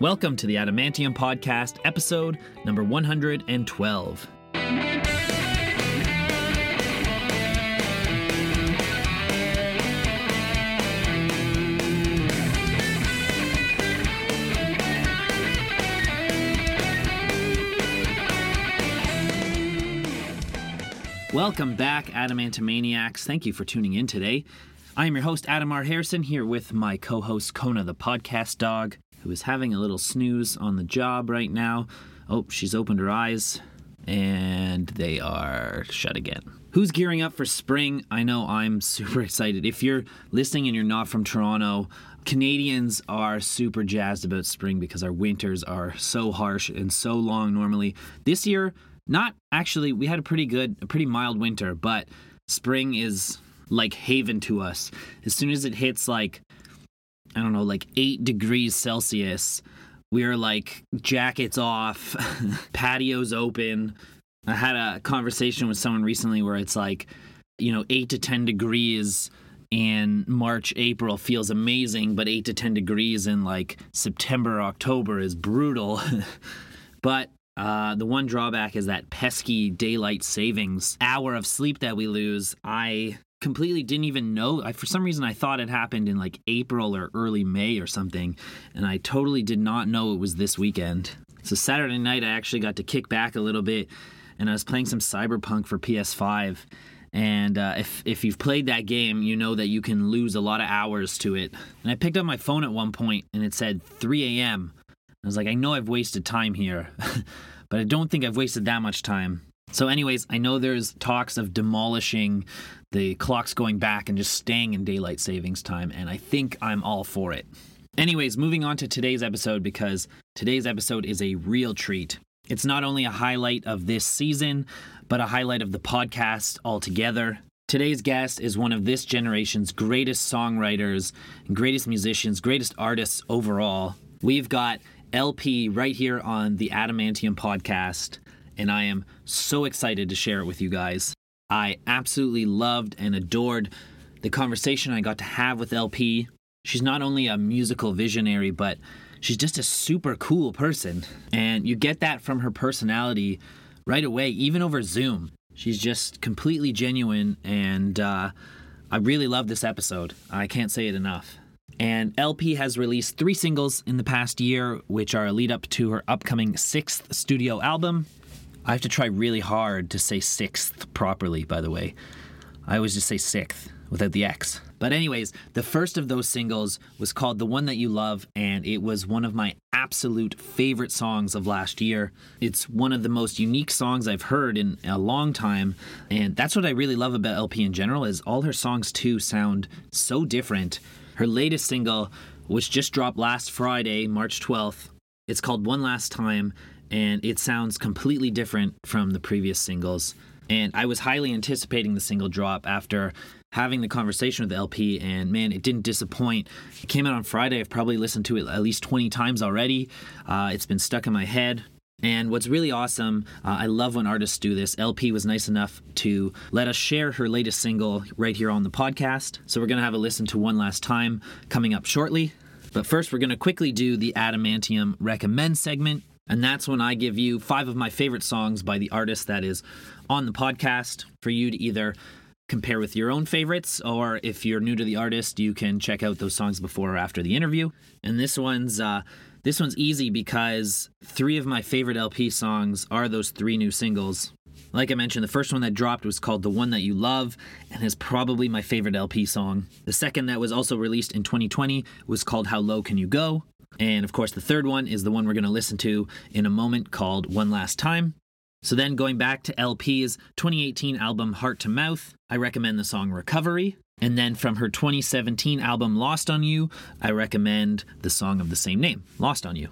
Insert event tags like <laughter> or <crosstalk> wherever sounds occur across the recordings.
Welcome to the Adamantium Podcast, episode number 112. Welcome back, Adamantomaniacs. Thank you for tuning in today. I am your host, Adam R. Harrison, here with my co host, Kona the podcast dog, who is having a little snooze on the job right now. Oh, she's opened her eyes and they are shut again. Who's gearing up for spring? I know I'm <laughs> super excited. If you're listening and you're not from Toronto, Canadians are super jazzed about spring because our winters are so harsh and so long normally. This year, not actually, we had a pretty good, a pretty mild winter, but spring is like haven to us. As soon as it hits like, I don't know, like eight degrees Celsius, we're like jackets off, <laughs> patios open. I had a conversation with someone recently where it's like, you know, eight to 10 degrees in March, April feels amazing, but eight to 10 degrees in like September, October is brutal. <laughs> but uh, the one drawback is that pesky daylight savings hour of sleep that we lose. I completely didn't even know. I, for some reason, I thought it happened in like April or early May or something, and I totally did not know it was this weekend. So Saturday night, I actually got to kick back a little bit, and I was playing some Cyberpunk for PS5. And uh, if if you've played that game, you know that you can lose a lot of hours to it. And I picked up my phone at one point, and it said 3 a.m. I was like, I know I've wasted time here, <laughs> but I don't think I've wasted that much time. So, anyways, I know there's talks of demolishing the clocks going back and just staying in daylight savings time, and I think I'm all for it. Anyways, moving on to today's episode because today's episode is a real treat. It's not only a highlight of this season, but a highlight of the podcast altogether. Today's guest is one of this generation's greatest songwriters, greatest musicians, greatest artists overall. We've got LP right here on the Adamantium podcast, and I am so excited to share it with you guys. I absolutely loved and adored the conversation I got to have with LP. She's not only a musical visionary, but she's just a super cool person. And you get that from her personality right away, even over Zoom. She's just completely genuine, and uh, I really love this episode. I can't say it enough. And LP has released three singles in the past year, which are a lead up to her upcoming sixth studio album. I have to try really hard to say sixth properly, by the way. I always just say sixth without the X. But, anyways, the first of those singles was called The One That You Love, and it was one of my absolute favorite songs of last year. It's one of the most unique songs I've heard in a long time, and that's what I really love about LP in general is all her songs too sound so different. Her latest single, which just dropped last Friday, March 12th, it's called One Last Time, and it sounds completely different from the previous singles. And I was highly anticipating the single drop after having the conversation with LP, and man, it didn't disappoint. It came out on Friday. I've probably listened to it at least 20 times already. Uh, it's been stuck in my head. And what's really awesome, uh, I love when artists do this. LP was nice enough to let us share her latest single right here on the podcast. So we're going to have a listen to one last time coming up shortly. But first, we're going to quickly do the Adamantium Recommend segment. And that's when I give you five of my favorite songs by the artist that is on the podcast for you to either compare with your own favorites, or if you're new to the artist, you can check out those songs before or after the interview. And this one's uh, this one's easy because three of my favorite LP songs are those three new singles. Like I mentioned, the first one that dropped was called The One That You Love and is probably my favorite LP song. The second that was also released in 2020 was called How Low Can You Go? And of course, the third one is the one we're going to listen to in a moment called One Last Time. So then going back to LP's 2018 album Heart to Mouth, I recommend the song Recovery. And then from her 2017 album Lost on You, I recommend the song of the same name, Lost on You.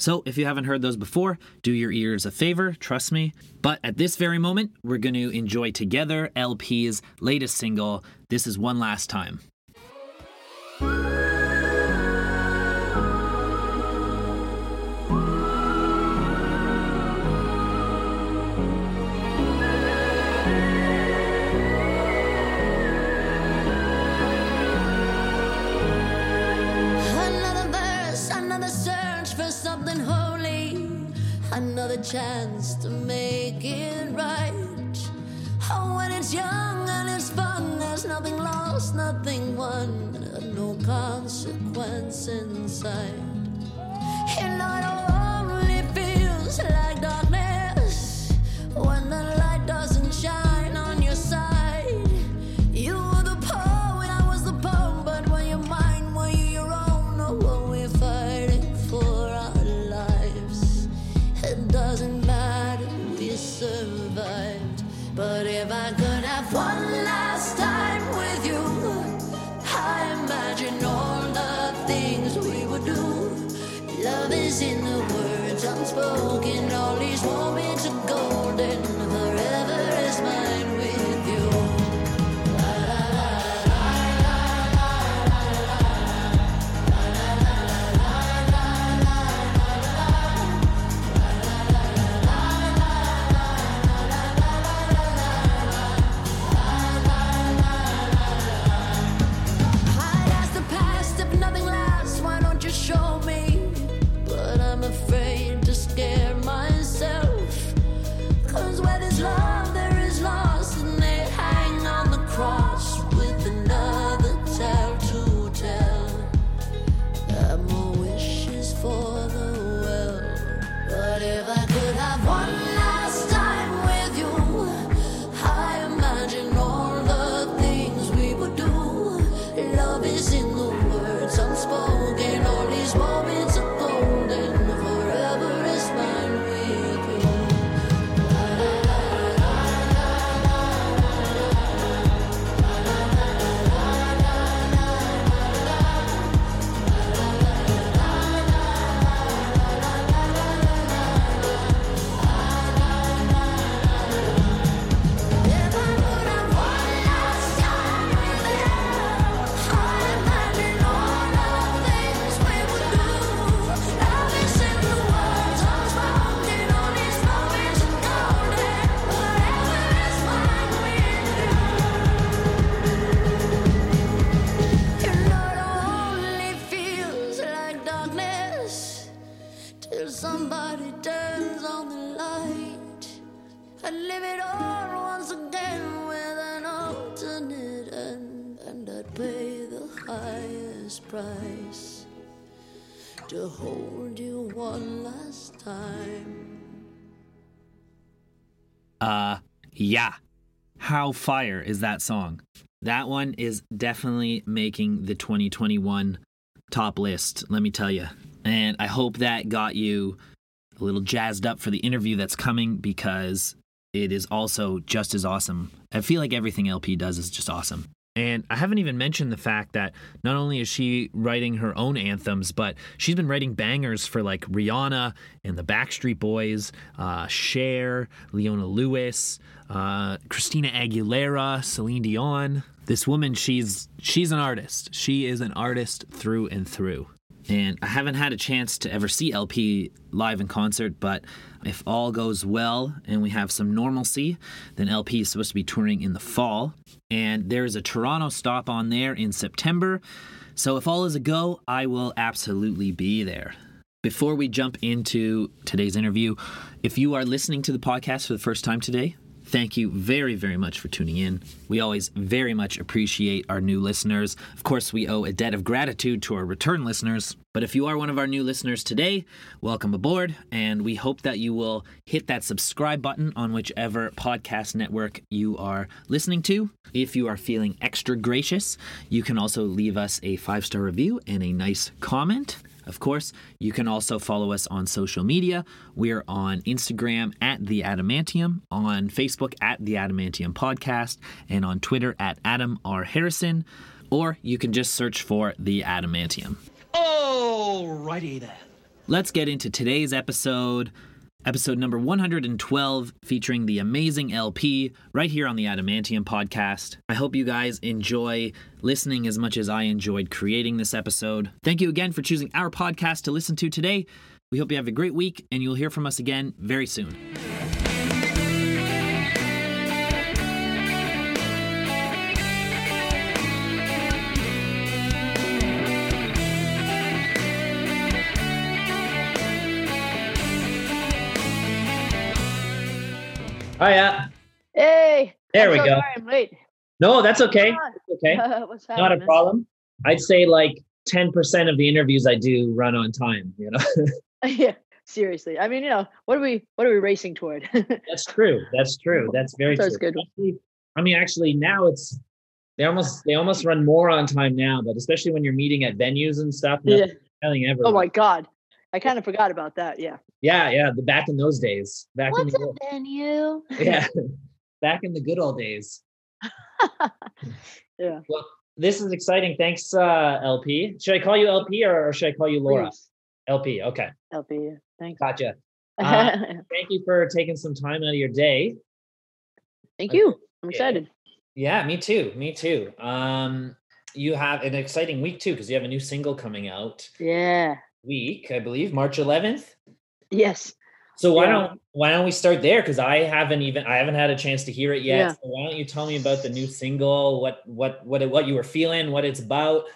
So if you haven't heard those before, do your ears a favor, trust me. But at this very moment, we're going to enjoy together LP's latest single, This Is One Last Time. Another chance to make it right. Oh, when it's young and it's fun, there's nothing lost, nothing won, no consequence inside. You know, yeah. How fire is that song? That one is definitely making the 2021 top list, let me tell you. And I hope that got you a little jazzed up for the interview that's coming because it is also just as awesome. I feel like everything LP does is just awesome. And I haven't even mentioned the fact that not only is she writing her own anthems, but she's been writing bangers for like Rihanna and the Backstreet Boys, uh, Cher, Leona Lewis, uh, Christina Aguilera, Celine Dion. This woman, she's she's an artist. She is an artist through and through. And I haven't had a chance to ever see LP live in concert, but if all goes well and we have some normalcy, then LP is supposed to be touring in the fall. And there's a Toronto stop on there in September. So if all is a go, I will absolutely be there. Before we jump into today's interview, if you are listening to the podcast for the first time today, Thank you very, very much for tuning in. We always very much appreciate our new listeners. Of course, we owe a debt of gratitude to our return listeners. But if you are one of our new listeners today, welcome aboard. And we hope that you will hit that subscribe button on whichever podcast network you are listening to. If you are feeling extra gracious, you can also leave us a five star review and a nice comment. Of course, you can also follow us on social media. We're on Instagram at The Adamantium, on Facebook at The Adamantium Podcast, and on Twitter at Adam R. Harrison, or you can just search for The Adamantium. Alrighty then. Let's get into today's episode, episode number 112, featuring the amazing LP right here on the Adamantium podcast. I hope you guys enjoy listening as much as I enjoyed creating this episode. Thank you again for choosing our podcast to listen to today. We hope you have a great week, and you'll hear from us again very soon. Oh yeah. Hey. There I'm we so go. Sorry I'm late. No, that's okay. Okay. <laughs> What's Not a problem. I'd say like 10% of the interviews I do run on time, you know. <laughs> <laughs> yeah. Seriously. I mean, you know, what are we what are we racing toward? That's true. That's true. That's very That's true. good. I mean, actually, now it's they almost they almost run more on time now, but especially when you're meeting at venues and stuff. yeah. nothing telling everyone. Oh my god. I kind of forgot about that. Yeah. Yeah, yeah. The back in those days, back in What's the a old- venue? <laughs> yeah, back in the good old days. <laughs> Yeah. Well, this is exciting. Thanks, uh, LP. Should I call you LP or, or should I call you Laura? Please. LP. Okay, LP. yeah. Thanks. gotcha. <laughs> Uh, Thank you for taking some time out of your day. Thank you. I'm excited. Yeah, me too. Me too. Um, you have an exciting week too because you have a new single coming out Yeah. Week, I believe, March 11th. Yes. So why Yeah. don't why don't we start there? Because I haven't even I haven't had a chance to hear it yet. Yeah. So why don't you tell me about the new single? What what what what you were feeling? What it's about?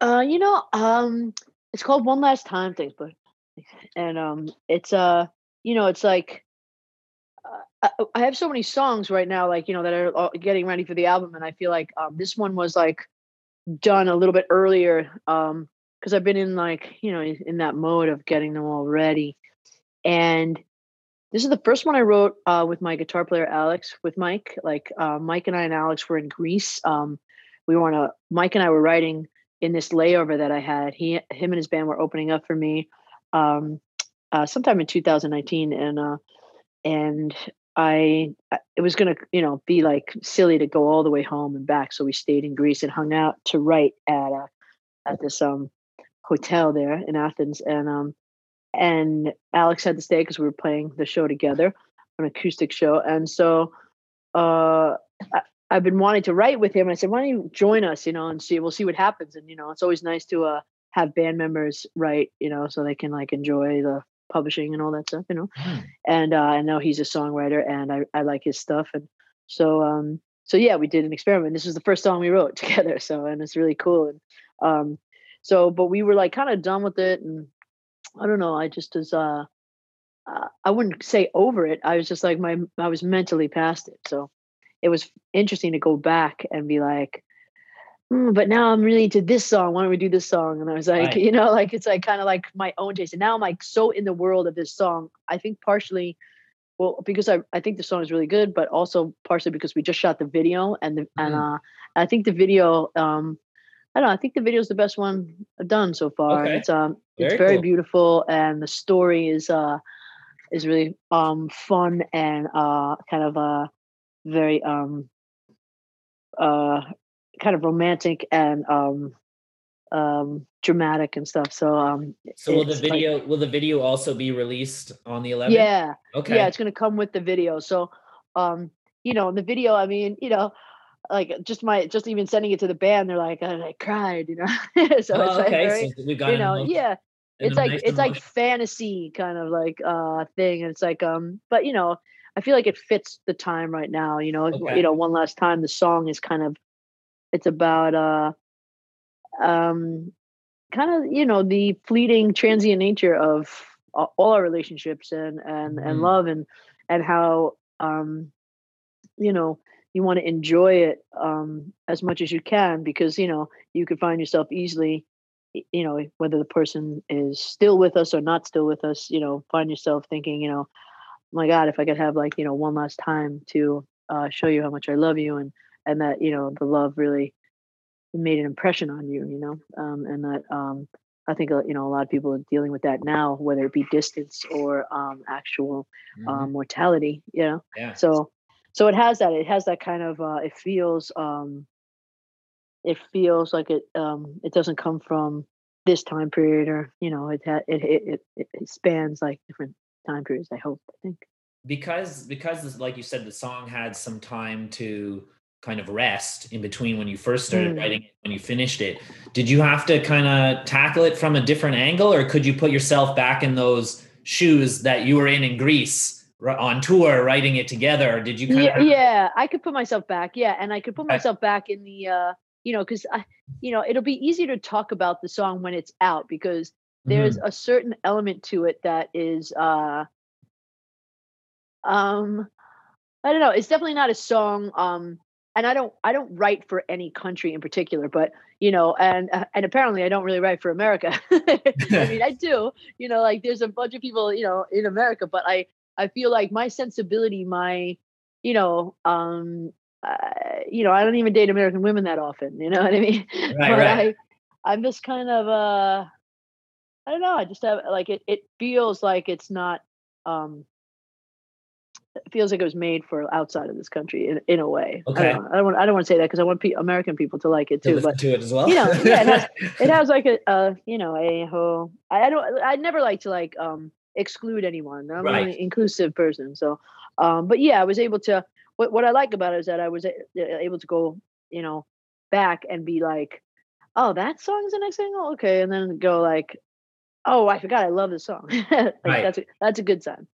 Uh, you know, um, it's called One Last Time Things, but and um, it's uh, you know, it's like uh, I, I have so many songs right now, like you know, that are getting ready for the album, and I feel like um, this one was like done a little bit earlier, um, because I've been in like you know in that mode of getting them all ready, and this is the first one I wrote uh, with my guitar player Alex, with Mike. Like uh, Mike and I and Alex were in Greece. Um, we were on a Mike and I were writing in this layover that I had. He, him, and his band were opening up for me um, uh, sometime in 2019, and uh, and I it was gonna you know be like silly to go all the way home and back, so we stayed in Greece and hung out to write at uh, at this um hotel there in Athens, and um and Alex had to stay because we were playing the show together, an acoustic show, and so uh. I, I've been wanting to write with him. And I said, why don't you join us, you know, and see, we'll see what happens. And, you know, it's always nice to uh, have band members write, you know, so they can like enjoy the publishing and all that stuff, you know. Hmm. And uh, I know he's a songwriter and I, I like his stuff. And so, um, so yeah, we did an experiment. This was the first song we wrote <laughs> together. So, and it's really cool. And um, so, but we were like kind of done with it. And I don't know, I just was, uh, uh, I wouldn't say over it. I was just like my, I was mentally past it. So it was interesting to go back and be like, "Mm, but now I'm really into this song. Why don't we do this song? And I was like, Right. <laughs> you know, like it's like kind of like my own taste. And now I'm like so in the world of this song. I think partially, well, because I, I think the song is really good, but also partially because we just shot the video and the, and Mhm. uh, I think the video, um, I don't know. I think the video is the best one I've done so far. Okay. It's um, Very it's very cool. beautiful, and the story is uh, is really um fun and uh kind of uh very um uh kind of romantic and um um dramatic and stuff. So um So will the it's like- video will the video also be released on the 11th? yeah, Okay. yeah, it's gonna come with the video. So um, you know, in the video, I mean, you know, like just my just even sending it to the band, they're like, I, I cried, you know. <laughs> so Oh, it's like okay. very, so we got you know, yeah. it's like nice it's like fantasy kind of like uh thing and it's like um but you know i feel like it fits the time right now you know Okay. you know one last time the song is kind of it's about uh um kind of you know the fleeting transient nature of all our relationships and and Mhm. and love and and how um you know you want to enjoy it um as much as you can because you know you could find yourself easily you know whether the person is still with us or not still with us you know find yourself thinking you know my god if i could have like you know one last time to uh show you how much i love you and and that you know the love really made an impression on you you know um and that um i think uh, you know a lot of people are dealing with that now whether it be distance or um actual um mortality you know yeah. so so it has that it has that kind of uh it feels um it feels like it um it doesn't come from this time period or you know it ha- it, it it it spans like different time periods i hope i think because because this, like you said the song had some time to kind of rest in between when you first started Mm. writing it when you finished it did you have to kind of tackle it from a different angle or could you put yourself back in those shoes that you were in in greece on tour writing it together did you kind yeah, of yeah i could put myself back yeah and i could put myself back in the uh you know because i you know it'll be easier to talk about the song when it's out because there's Mm-hmm. a certain element to it that is uh um I don't know. It's definitely not a song. Um, and I don't I don't write for any country in particular, but you know, and uh, and apparently I don't really write for America. <laughs> I mean, I do. You know, like there's a bunch of people, you know, in America, but I I feel like my sensibility, my, you know, um, uh, you know, I don't even date American women that often. You know what I mean? <laughs> Right, but right. I, I'm just kind of uh, I don't know. I just have like it. It feels like it's not. Um, it feels like it was made for outside of this country in, in a way. I Okay. don't. I don't want. I don't want to say that because I want pe- American people to like it too. listen But to it as well. you know, yeah, it has, <laughs> it has like a, uh, you know, a whole. I, I don't. I never like to like um exclude anyone. I'm Right. an inclusive person. So, um, but yeah, I was able to. What what I like about it is that I was able to go, you know, back and be like, oh, that song is the next single, okay, and then go like, oh, I forgot, I love this song. <laughs> like Right. that's a, that's a good sign.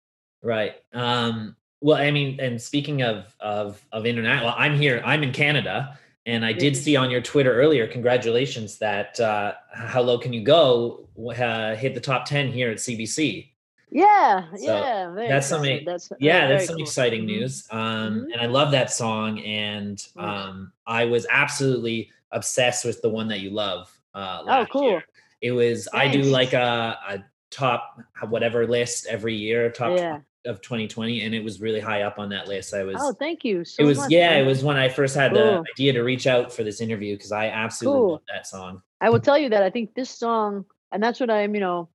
Right. Um, well, I mean, and speaking of of of internet, well, I'm here. I'm in Canada, and I did see on your Twitter earlier. Congratulations that uh, how low can you go? Uh, hit the top ten here at CBC. Yeah, So, yeah, that's something- That's Yeah, that's some cool. exciting Mhm. news. Um, Mhm. and I love that song, and Mm. um, I was absolutely obsessed with the one that you love. Uh, Oh, cool. year. It was. I do like a, a top whatever list every year, top Yeah. of 2020, and it was really high up on that list. I was. Oh, thank you. So it was much, yeah man. it was when i first had Cool. the idea to reach out for this interview because i absolutely Cool. love that song I will tell you that I think this song, and that's what I'm, you know,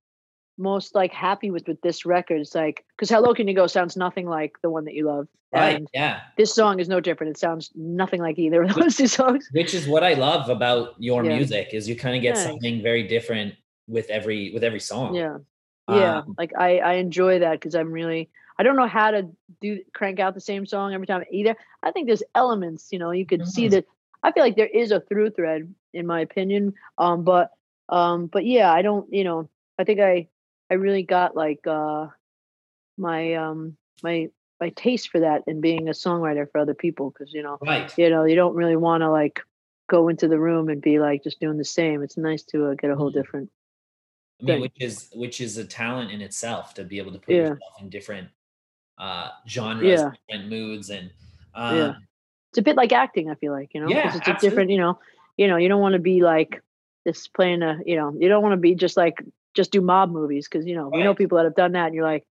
most like happy with with this record. It's like because "How Low Can You Go" sounds nothing like the one that you love, right and yeah this song is no different. It sounds nothing like either of those two songs. which is what i love about your Yeah. music is you kind of get Thanks. something very different with every with every song Yeah, yeah. Um, like I I enjoy that because I'm really I don't know how to do crank out the same song every time either. I think there's elements, you know, you could see Mhm. that. I feel like there is a through thread in my opinion. Um, but um, but yeah, I don't, you know, I think I I really got like uh my um my my taste for that and being a songwriter for other people because you know right you know you don't really want to like go into the room and be like just doing the same. It's nice to uh, get a whole Mhm. different. i mean thing. which is which is a talent in itself to be able to put Yeah. yourself in different uh genres Yeah. different moods and um Yeah. It's a bit like acting. I feel like you know, Yeah, it's a different. You know, you know, you don't want to be like just playing a. You know, you don't want to be just like just do mob movies because you know we know people that have done that, and you're like,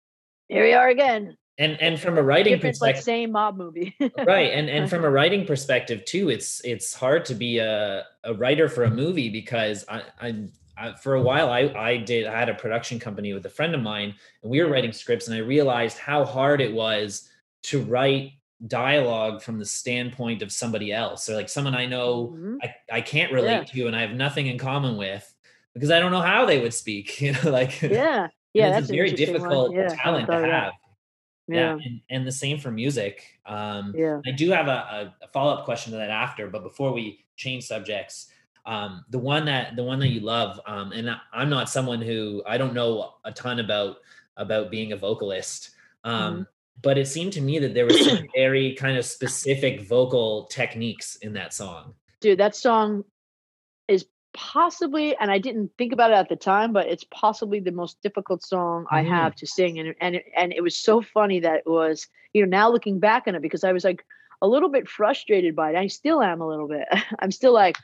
here we are again, and and from a writing perspective same mob movie. right and and <laughs> from a writing perspective too it's it's hard to be a, a writer for a movie because I, I I for a while I I did I had a production company with a friend of mine and we were writing scripts and I realized how hard it was to write dialogue from the standpoint of somebody else or like someone I know Mhm. I, I can't relate to and I have nothing in common with because I don't know how they would speak <laughs> you know like <laughs> yeah, yeah, it's that's a very difficult Yeah, talent to that. have yeah, Yeah, and, and the same for music um yeah. I do have a, a, follow up question to that after, but before we change subjects, um, the one that the one that you love, um, and I, I'm not someone who I don't know a ton about about being a vocalist, um, but it seemed to me that there was some <coughs> very kind of specific vocal techniques in that song. dude that song possibly and i didn't think about it at the time but it's possibly the most difficult song i Mhm. have to sing and and it- and it was so funny that it was you know now looking back on it because i was like a little bit frustrated by it i still am a little bit. <laughs> I'm still like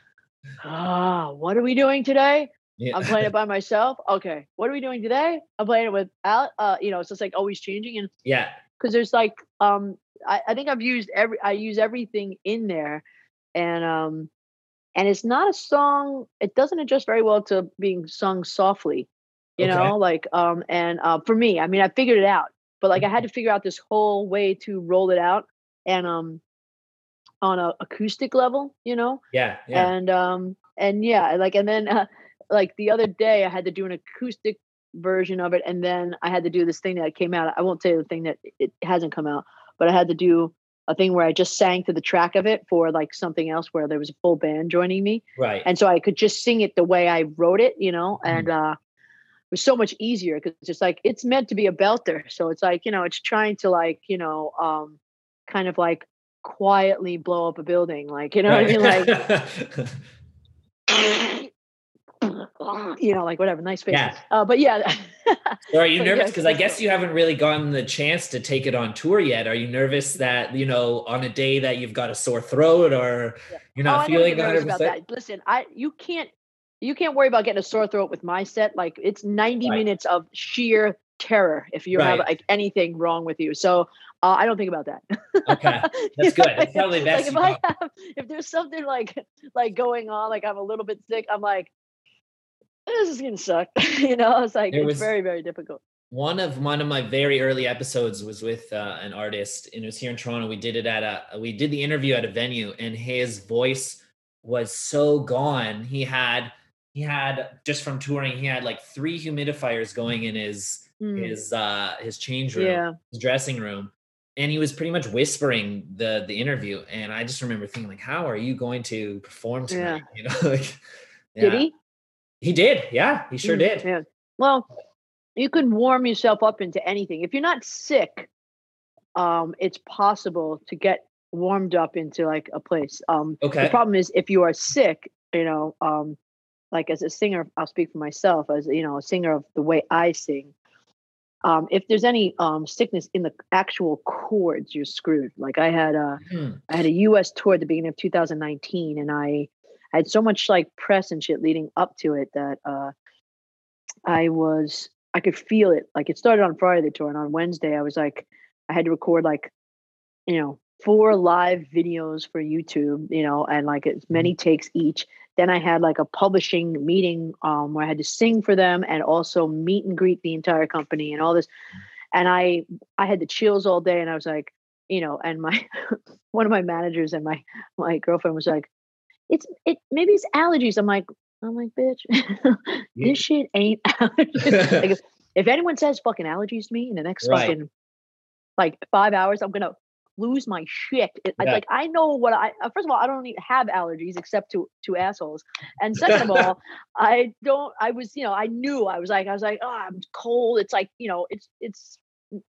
ah what are we doing today? Yeah. i'm playing it by myself. Okay what are we doing today? I'm playing it with Al, uh you know it's just like always changing and yeah, because there's like um I, I think I've used every I use everything in there and um and it's not a song it doesn't adjust very well to being sung softly you Okay. know like um and uh for me I mean I figured it out but like I had to figure out this whole way to roll it out and um on a acoustic level you know yeah, yeah. and um and yeah like and then uh, like the other day i had to do an acoustic version of it and then i had to do this thing that came out i won't say the thing that it hasn't come out but i had to do a thing where i just sang to the track of it for like something else where there was a full band joining me right. and so i could just sing it the way i wrote it you know Mhm. and uh it was so much easier because it's just like it's meant to be a belter so it's like you know it's trying to like you know um kind of like quietly blow up a building like you know what i mean like Right. <laughs> <laughs> <laughs> you know, like whatever, nice face. Yeah. Uh, but yeah. Or <laughs> are you nervous? Because I guess you haven't really gotten the chance to take it on tour yet. Are you nervous that, you know, on a day that you've got a sore throat or Yeah. you're Oh, not never feeling nervous about 100%? that. Listen, I you can't you can't worry about getting a sore throat with my set. Like it's 90 Right. minutes of sheer terror if you have like anything wrong with you. So uh, I don't think about that. Okay, <laughs> that's good. That's probably like best if I have, if there's something like like going on, like I'm a little bit sick, I'm like, this is gonna suck. you know, I was like There it's was- very very difficult. one of one of my very early episodes was with uh, an artist and it was here in toronto we did it at a we did the interview at a venue and his voice was so gone he had he had just from touring he had like three humidifiers going in his Mm, his uh his change room yeah, his dressing room and he was pretty much whispering the the interview and i just remember thinking like how are you going to perform tonight <laughs> you know like did he? He did yeah he sure Mm, did Yeah. Well, you can warm yourself up into anything. If you're not sick, um, it's possible to get warmed up into like a place. Um, okay The problem is if you are sick, you know, um, like as a singer, I'll speak for myself as you know, a singer of the way I sing. Um, if there's any um, sickness in the actual chords, you're screwed. Like I had a, Hmm. I had a U.S. tour at the beginning of 2019, and I had so much like press and shit leading up to it that uh, I was I could feel it. Like it started on Friday the tour, and on Wednesday I was like, I had to record like, you know, four live videos for YouTube, you know, and like as many takes each. Then I had like a publishing meeting um, where I had to sing for them and also meet and greet the entire company and all this. And I I had the chills all day, and I was like, you know, and my <laughs> one of my managers and my my girlfriend was like, it's it maybe it's allergies. I'm like, I'm like, bitch, <laughs> Yeah. this shit ain't <laughs> allergies. like if, if anyone says fucking allergies to me in the next Right. fucking like five hours, I'm gonna lose my shit. It, I- Yeah. Like I know what I uh, first of all, I don't even have allergies except to to assholes, and second of all, <laughs> I don't. I was you know I knew I was like I was like oh I'm cold. It's like you know it's it's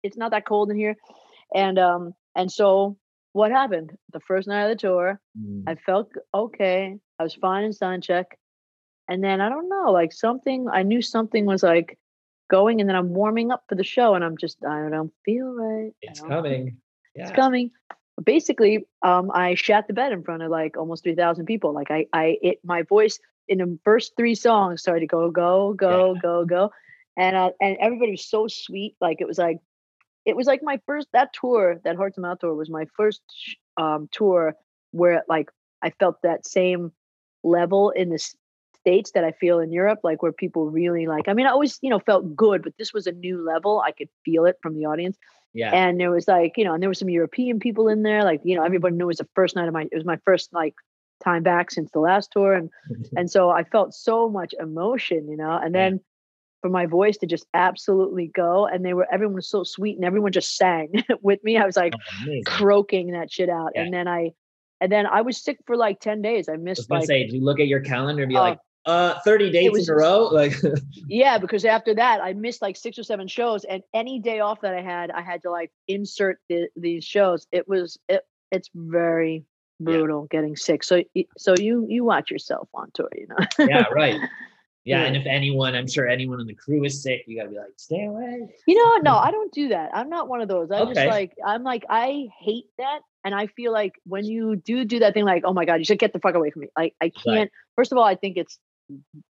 it's not that cold in here, and um and so what happened the first night of the tour Mm. I felt okay. I was fine in sound check. And then I don't know, like something I knew something was like going and then I'm warming up for the show and I'm just I don't feel right. It's coming. Yeah. It's coming. Basically, um I shat the bed in front of like almost 3000 people. Like I I it my voice in the first 3 songs started to go go go go go and uh, and everybody was so sweet like it was like it was like my first that tour that hearts mouth tour was my first um tour where like i felt that same level in the states that i feel in europe like where people really like i mean i always you know felt good but this was a new level. I could feel it from the audience. Yeah. and there was like you know and there were some european people in there like you know everybody knew it was the first night of my it was my first like time back since the last tour and <laughs> and so i felt so much emotion you know and then for my voice to just absolutely go and they were everyone was so sweet and everyone just sang <laughs> with me. I was like Oh, croaking that shit out Yeah. and then i and then i was sick for like 10 days. I I was missed like say, do you look at your calendar and be uh, like, uh, 30 days was- in a row? <laughs> Like, yeah because after that i missed like six or seven shows and any day off that i had i had to like insert the, these shows. It was it, it's very brutal getting sick. So so you you watch yourself on tour you know? Yeah, right. <laughs> Yeah, Yeah. and if anyone, I'm sure anyone in the crew is sick, you gotta be like, stay away. You know, no, I don't do that. I'm not one of those. I just Okay. like I'm like I hate that, and I feel like when you do do that thing, like oh my god, you should get the fuck away from me. Like I can't. First of all, I think it's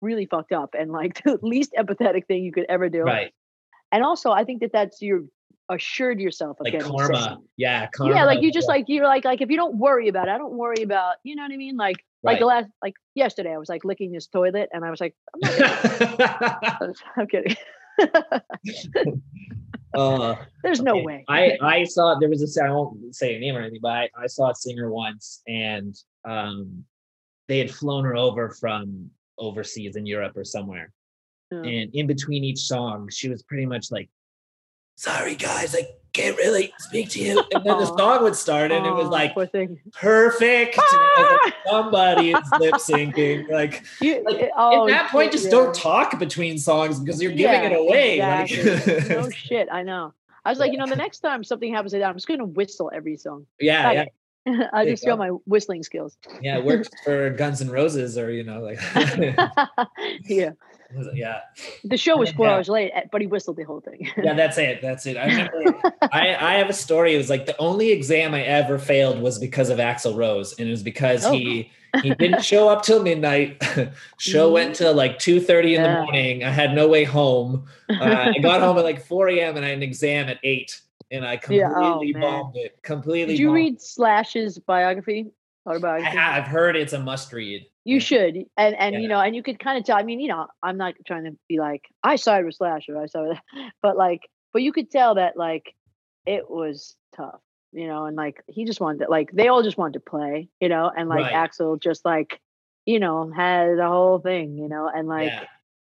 really fucked up and like <laughs> the least empathetic thing you could ever do. Right. And also, I think that that's you're assured yourself of Like getting karma. sick. Yeah, karma. Yeah, like you just yeah. like you're like like if you don't worry about it, I don't worry about. You know what I mean? Like like the last like yesterday, I was like licking this toilet, and I was like, I'm not. <laughs> <laughs> I'm kidding. <laughs> uh, There's no Okay. way. I I saw there was a I won't say a name or anything, but I, I saw a singer once, and um, they had flown her over from overseas in Europe or somewhere, and in between each song, she was pretty much like, "Sorry guys, I can't really speak to you," and then the song would start, and it was like perfect. and I was like, ah! Somebody is <laughs> lip syncing, like. You, Like, oh, At that point, just yeah. don't talk between songs because you're giving Yeah, it away. like- no <laughs> shit, I know. I was like, you know, the next time something happens like that, I'm just gonna whistle every song. yeah, yeah. <laughs> I just show my whistling skills. Yeah, it worked for Guns N' Roses or you know like yeah, yeah. the show was four Yeah. hours late, eh, but he whistled the whole thing. Yeah, that's it. That's it. I <laughs> remember I, I have a story. It was like the only exam I ever failed was because of Axl Rose, and it was because Oh. he he didn't show up till midnight. <laughs> Show went till like two thirty in the morning. I had no way home. Uh, I <laughs> got home at like four a.m. and I had an exam at eight, and I completely Yeah, oh, bombed it. Completely. Did you bombed. read Slash's biography? Autobiography? I Autobiography? have heard it's a must read. You should, and and Yeah. you know, and you could kind of tell. I mean, you know, I'm not trying to be like I sided with Slash or I sided, with, <laughs> but like, but you could tell that like it was tough, you know, and like he just wanted to, like they all just wanted to play, you know, and like Right. Axl just like you know had the whole thing, you know, and like yeah.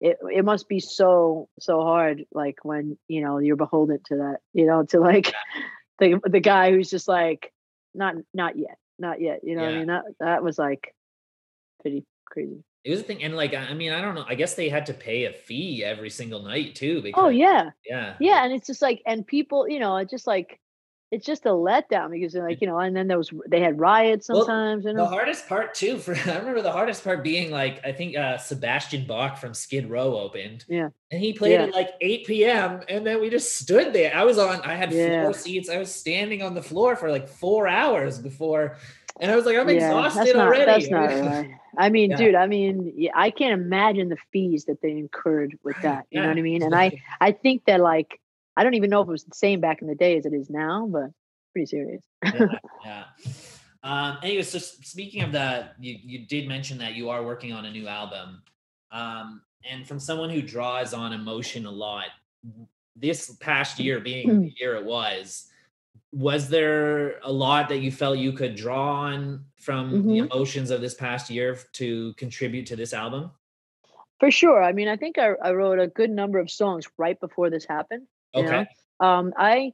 it it must be so so hard, like when you know you're beholden to that, you know, to like <laughs> the the guy who's just like not not yet, not yet, you know, what I mean that that was like pretty crazy. It was a thing, and like I mean, I don't know. I guess they had to pay a fee every single night too. Because, Oh yeah, yeah, yeah, and it's just like, and people, you know, it's just like, it's just a letdown because they're like, you know, and then there was they had riots Well, sometimes, you The hardest part too, for <laughs> I remember the hardest part being like I think uh Sebastian Bach from Skid Row opened. Yeah. And he played Yeah. at like 8 p.m. and then we just stood there. I was on, I had Yeah. floor seats. I was standing on the floor for like four hours before. And I was like, I'm yeah, exhausted that's not already. that's not right. I mean, Yeah. dude, I mean, I can't imagine the fees that they incurred with that. You know what I mean? And I I think that like I don't even know if it was the same back in the day as it is now, but pretty serious. yeah, <laughs> yeah. Um, anyway, so speaking of that, you, you did mention that you are working on a new album. Um, and from someone who draws on emotion a lot, this past year being the year it was, was there a lot that you felt you could draw on from the Mhm. emotions of this past year to contribute to this album? For sure. I mean, I think I, I wrote a good number of songs right before this happened. you know? Okay. um i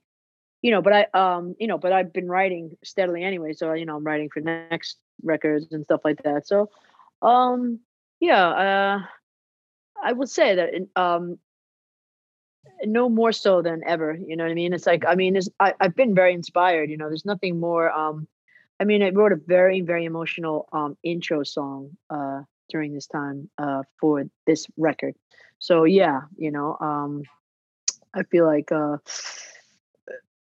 you know but i um you know but i've been writing steadily anyway so you know i'm writing for next records and stuff like that so um yeah uh i would say that um no more so than ever you know what i mean? It's like i mean it's, I, i've been very inspired you know there's nothing more um i mean i wrote a very very emotional um intro song uh during this time uh for this record. So yeah you know um I feel like, uh,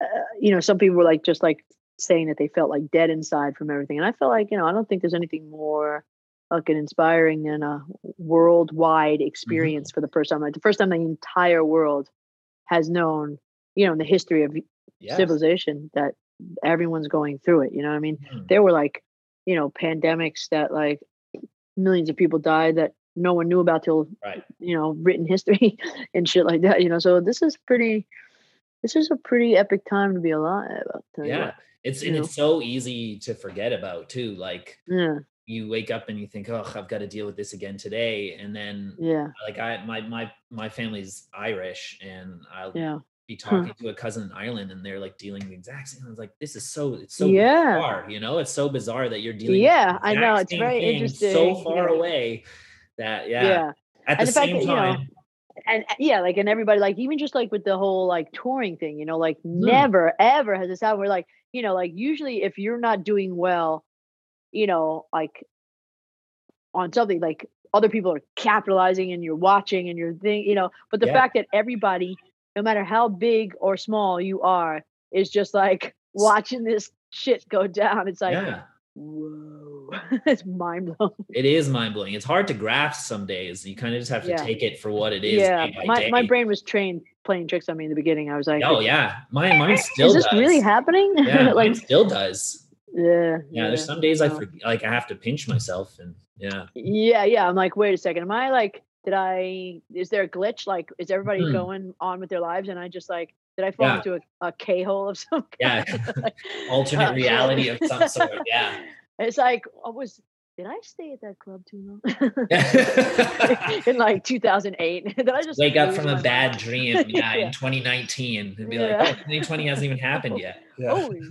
uh, you know, some people were like just like saying that they felt like dead inside from everything, and I felt like, you know, I don't think there's anything more fucking inspiring and a worldwide experience for the first time. Like the first time the entire world has known, you know, in the history of Yes. civilization that everyone's going through it. You know what I mean? Mhm. There were like, you know, pandemics that like millions of people died that no one knew about till Right. you know written <laughs> history and shit like that. You know, so this is pretty. This is a pretty epic time to be alive. Yeah. what. It's know. it's so easy to forget about too. Like Yeah. You wake up and you think, oh, I've got to deal with this again today. And then Yeah. like I my my my family's Irish and I'll Yeah. be talking to a cousin in Ireland and they're like dealing the exact same. I was like, this is so it's so Yeah. bizarre, you know, it's so bizarre that you're dealing Yeah, I know, it's very interesting, so far yeah. away that yeah, Yeah. at And the same that, you know, time. and uh, yeah, like and everybody like even just like with the whole like touring thing, you know, like Hmm. never ever has this happened where like, you know, like usually if you're not doing well, you know, like on something like other people are capitalizing and you're watching and you're thing, you know, but the Yeah. fact that everybody, no matter how big or small you are, is just like <laughs> watching this shit go down. It's like yeah. whoa. <laughs> it's mind blowing. It is mind blowing. It's hard to grasp some days. You kind of just have to Yeah. take it for what it is. Yeah. day My my brain was trained playing tricks on me in the beginning. I was like, Oh yeah, mine mine still is this does. really happening? Yeah, <laughs> mine like still does. Yeah, Yeah, there's some days I forget, like I have to pinch myself and yeah. Yeah, yeah. I'm like, wait a second. Am I like, did I, is there a glitch? Like, is everybody Hmm. going on with their lives? And I just like, did I fall Yeah. into a, a K hole of some Yeah. kind? <laughs> Like, <laughs> Alternate uh, reality of some <laughs> sort. Yeah. It's like, I was, did I stay at that club too long? <laughs> <laughs> In like 2008. <laughs> did I just Wake up from a my bad dream, yeah, Yeah. in 2019 and be Yeah. like, oh, 2020 hasn't even happened yet. Holy.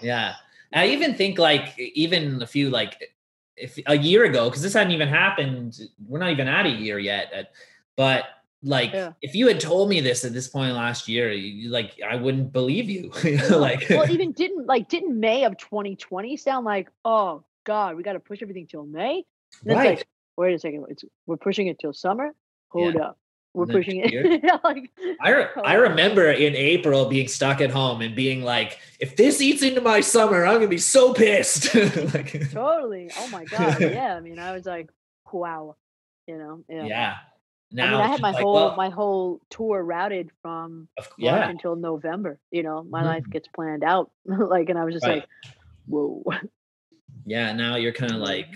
Yeah. I even think like even a few like if a year ago, because this hadn't even happened, we're not even at a year yet. But like Yeah. if you had told me this at this point last year, you, like I wouldn't believe you. You like well, even didn't like didn't May of 2020 sound like oh god, we got to push everything till May? And right. like, wait a second, it's we're pushing it till summer. Hold up, we're pushing it. Yeah, <laughs> like I, re- Oh, I remember in April being stuck at home and being like, if this eats into my summer, I'm gonna be so pissed. <laughs> like, totally. Oh my god, <laughs> yeah. I mean, I was like, wow, you know. Yeah. yeah. I mean, I had my like, whole well, my whole tour routed from of- March yeah, until November. You know, my life Mhm. gets planned out. like, and I was just Right. like, whoa. Yeah. Now you're kind of like,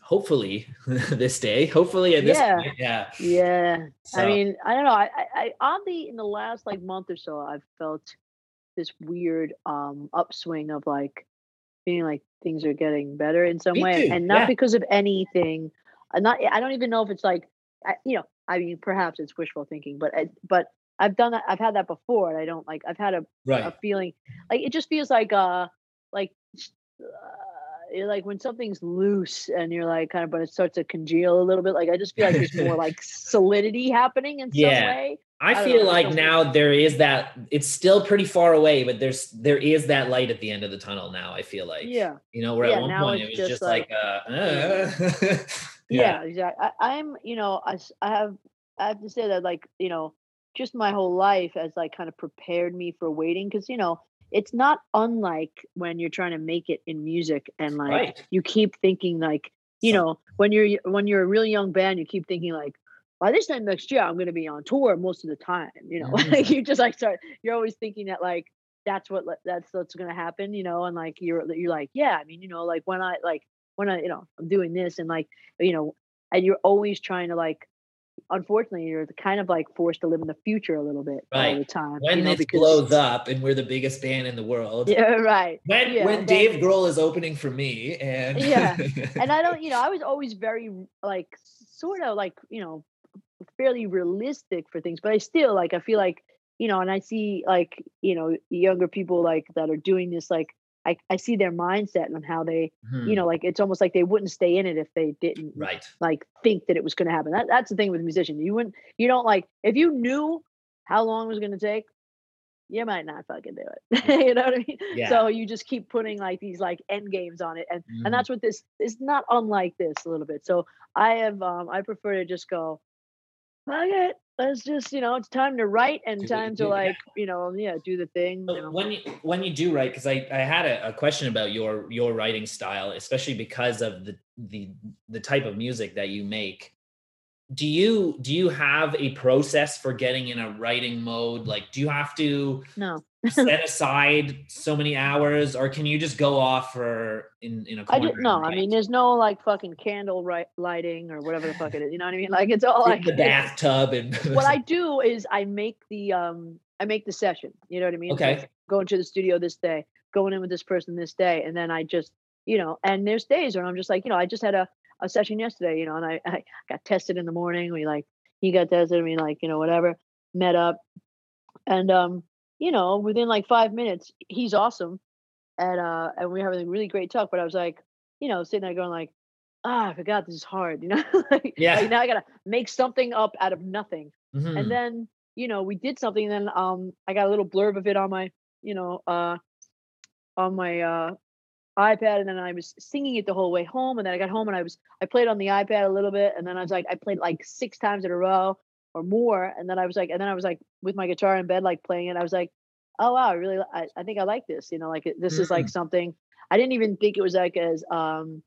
hopefully <laughs> this day, hopefully at this Yeah. point, yeah. Yeah. So, I mean, I don't know. I, I, I oddly in the last like month or so, I've felt this weird um upswing of like feeling like things are getting better in some Me way, too, and not yeah. because of anything. I'm not. I don't even know if it's like, I, you know. I mean, perhaps it's wishful thinking, but I, but I've done that. I've had that before, and I don't like. I've had a, a feeling like it just feels like uh like. Uh, you're like when something's loose and you're like kind of but it starts to congeal a little bit like i just feel like there's more like <laughs> solidity happening in some way. I I feel know, like now there is that it's still pretty far away, but there's there is that light at the end of the tunnel now. I feel like. Yeah. You know, where Yeah, at one point it was just just like, uh, uh. <laughs> yeah, exactly I, i'm you know I I have i have to say that like you know just my whole life has like kind of prepared me for waiting because you know it's not unlike when you're trying to make it in music and like Right. you keep thinking like you know when you're when you're a really young band you keep thinking like by this time next year i'm going to be on tour most of the time you know Mhm. <laughs> like you just like start you're always thinking that like that's what that's what's going to happen you know and like you're you're like yeah i mean you know like when i like when i you know i'm doing this and like you know and you're always trying to like unfortunately you're kind of like forced to live in the future a little bit all the time when you know, this blows up and we're the biggest band in the world. yeah right. When Yeah, when then- Dave Grohl is opening for me and Yeah, and I don't, <laughs> you know, I was always very like sort of like you know fairly realistic for things, but I still like I feel like you know, and I see like you know younger people like that are doing this like I I see their mindset and how they Hmm, you know like it's almost like they wouldn't stay in it if they didn't right. like think that it was going to happen. That that's the thing with a musician. You wouldn't you don't like if you knew how long it was going to take. You might not fucking do it. <laughs> you know what I mean? Yeah. So you just keep putting like these like end games on it, and Mhm. and that's what this is not unlike this a little bit. So I have um I prefer to just go, fuck it. Let's just you know it's time to write and time to like you know yeah do the thing. You know. when you when you do write, because I, I had a, a question about your your writing style, especially because of the the the type of music that you make. Do you do you have a process for getting in a writing mode? Like, do you have to No, set aside so many hours, or can you just go off for in in a corner? I don't know. I mean there's no like fucking candle right lighting or whatever the fuck it is. You know what I mean? Like it's all like the bathtub and <laughs> what I do is I make the um I make the session. You know what I mean? Okay. Like, going to the studio this day, going in with this person this day, and then I just you know, and there's days when I'm just like, you know, I just had a, a session yesterday, you know, and I, I got tested in the morning. We like he got tested, I mean, like, you know, whatever, met up. And um, you know, within like five minutes, he's awesome. And uh and we were having a really great talk. But I was like, you know, sitting there going like, ah, I forgot this is hard, you know? <laughs> like, Yeah. like now I gotta make something up out of nothing Mhm. and then you know we did something and then um i got a little blurb of it on my you know uh on my uh ipad and then i was singing it the whole way home and then i got home and i was i played on the ipad a little bit and then i was like i played like six times in a row or more and then i was like and then i was like with my guitar in bed like playing it i was like oh wow i really i, I think i like this you know like this is like something i didn't even think it was like as um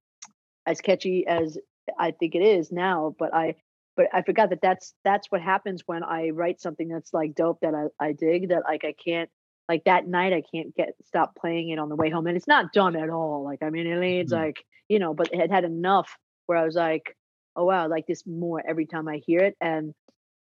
as catchy as i think it is now but i but I forgot that that's that's what happens when I write something that's like dope that I, I dig that like I can't like that night I can't get stop playing it on the way home and it's not done at all like I mean it needs Mhm. like you know but it had had enough where I was like oh wow I like this more every time I hear it and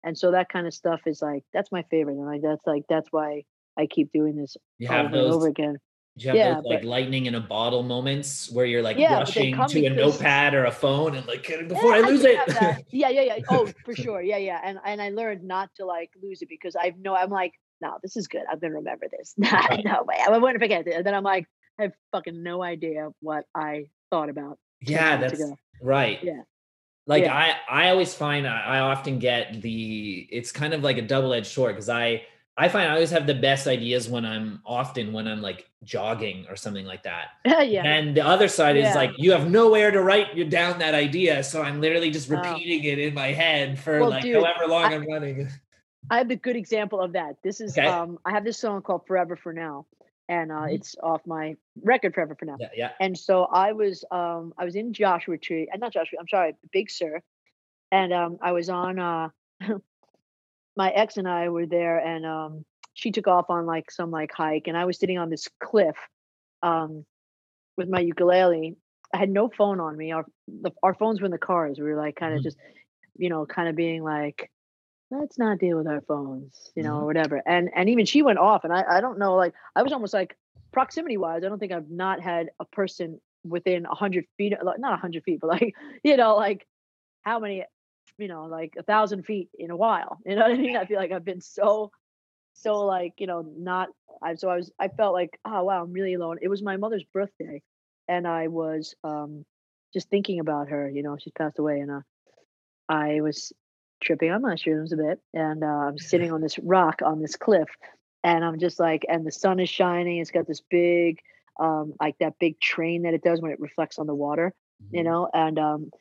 and so that kind of stuff is like that's my favorite and like that's like that's why I keep doing this you over have and over again you have Yeah, those like but- lightning in a bottle moments where you're like Yeah, rushing to a notepad or a phone and like before Yeah, I lose do it? <laughs> yeah, yeah, yeah. Oh, for <laughs> sure. Yeah, yeah. And and I learned not to like lose it because I know I'm like, no, this is good. I'm gonna remember this. <laughs> Right. no way. I wouldn't forget it. And then I'm like, I have fucking no idea what I thought about. yeah, that's ago. right. Yeah. Like Yeah. I I always find I, I often get the it's kind of like a double-edged sword because I I find I always have the best ideas when I'm often when I'm like jogging or something like that. <laughs> yeah. And the other side is like you have nowhere to write you down that idea. So I'm literally just Oh. repeating it in my head for Well, like dude, however long I- I'm running. I have the good example of that. This is Okay. um I have this song called Forever for Now. And uh, Mhm. it's off my record Forever for Now. Yeah, yeah. And so I was um I was in Joshua Tree, uh, not Joshua, I'm sorry, Big Sur. And um I was on uh <laughs> my ex and I were there and um she took off on like some like hike and I was sitting on this cliff um with my ukulele. I had no phone on me. Our the, our phones were in the cars. We were like kind of Mhm. just you know kind of being like let's not deal with our phones, you know, Mhm. or whatever. And and even she went off and I I don't know like I was almost like proximity wise, I don't think I've not had a person within a hundred feet, not a hundred feet, but like, <laughs> you know, like how many, you know, like a thousand feet in a while. You know what I mean? I feel like I've been so, so like, you know, not I so I was I felt like, oh wow, I'm really alone. It was my mother's birthday and I was um just thinking about her, you know, she's passed away and uh I was tripping on mushrooms a bit and uh, I'm <laughs> sitting on this rock on this cliff and I'm just like, and the sun is shining. It's got this big, um, like that big train that it does when it reflects on the water, you Mm-hmm. know. And um,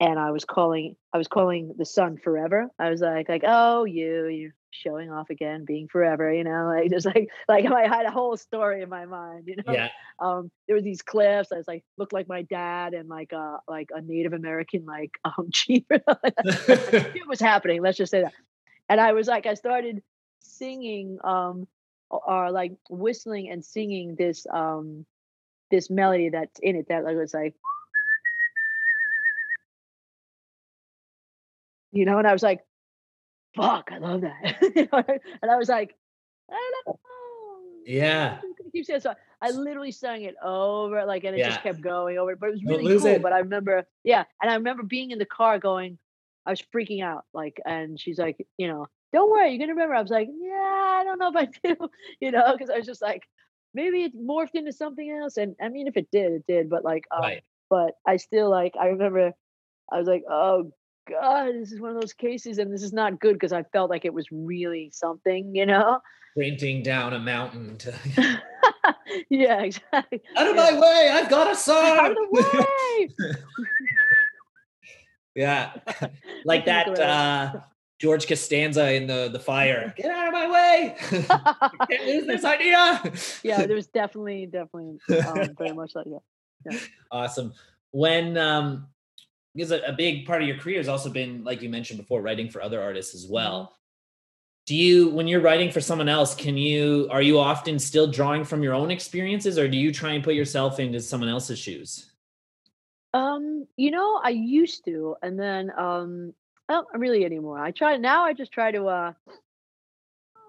and I was calling, I was calling the sun forever. I was like, like, oh, you, you're showing off again, being forever, you know, like <laughs> just like, like I had a whole story in my mind, you know. Yeah. Um, there were these cliffs. I was like, looked like my dad and like uh like a Native American like <laughs> um chief. <laughs> it was happening. Let's just say that. And I was like, I started singing, um, or, or like whistling and singing this, um, this melody that's in it that like was like, you know, and I was like, fuck, I love that. <laughs> You know, and I was like, I don't know. Yeah. I'm just gonna keep saying. So I literally sang it over, like, and it just kept going over. But it was really cool. it. But I remember, yeah, and I remember being in the car going, I was freaking out, like, and she's like, you know, don't worry, you're gonna remember. I was like, yeah, I don't know if I <laughs> do, you know, because I was just like, maybe it morphed into something else. And I mean, if it did, it did. But like, um, Right. but I still like, I remember, I was like, oh god, this is one of those cases, and this is not good because I felt like it was really something, you know. Sprinting down a mountain to <laughs> <laughs> yeah, exactly. out of Yeah. my way, I've got a Out song. of the <laughs> way. yeah. like that uh George Costanza in the the fire. Get out of my way. Can't lose this idea. yeah, there was definitely, definitely, um, very much like that. Yeah. Awesome. When um because a, a big part of your career has also been, like you mentioned before, writing for other artists as well. Do you, when you're writing for someone else, can you are you often still drawing from your own experiences, or do you try and put yourself into someone else's shoes? Um, you know, I used to, and then um, I don't really anymore. I try now. I just try to. uh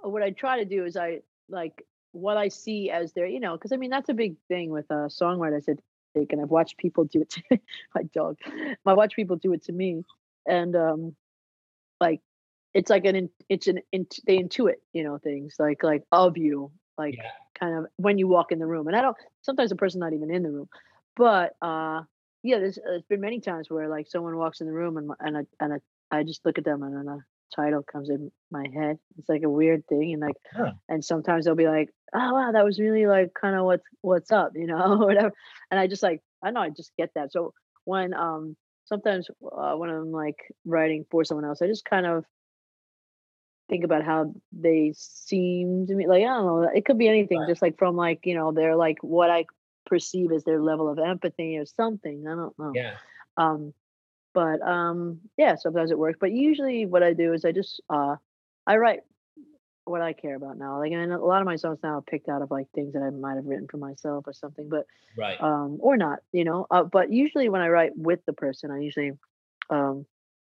What I try to do is I like what I see as their, you know, because I mean that's a big thing with uh, songwriters. I think, and I've watched people do it. To, <laughs> my dog. I watch people do it to me, and um, like it's like an it's an in, they intuit, you know, things like like of you, like Yeah. kind of when you walk in the room. And I don't. Sometimes a person's not even in the room, but uh yeah, there's, there's been many times where like someone walks in the room and and I and I, I just look at them and then title comes in my head. It's like a weird thing and like and sometimes they'll be like, oh wow, that was really like kind of what's what's up, you know, <laughs> whatever. And I just like I don't know I just get that. So when um sometimes uh, when I'm like writing for someone else, I just kind of think about how they seem to me. Like I don't know, it could be anything, Right. just like from like you know they're like what I perceive as their level of empathy or something. I don't know. Yeah. Um, but um, yeah, sometimes it works. But usually, what I do is I just uh, I write what I care about now. Like, and a lot of my songs now are picked out of like things that I might have written for myself or something, but Right. um, or not, you know. Uh, but usually, when I write with the person, I usually um,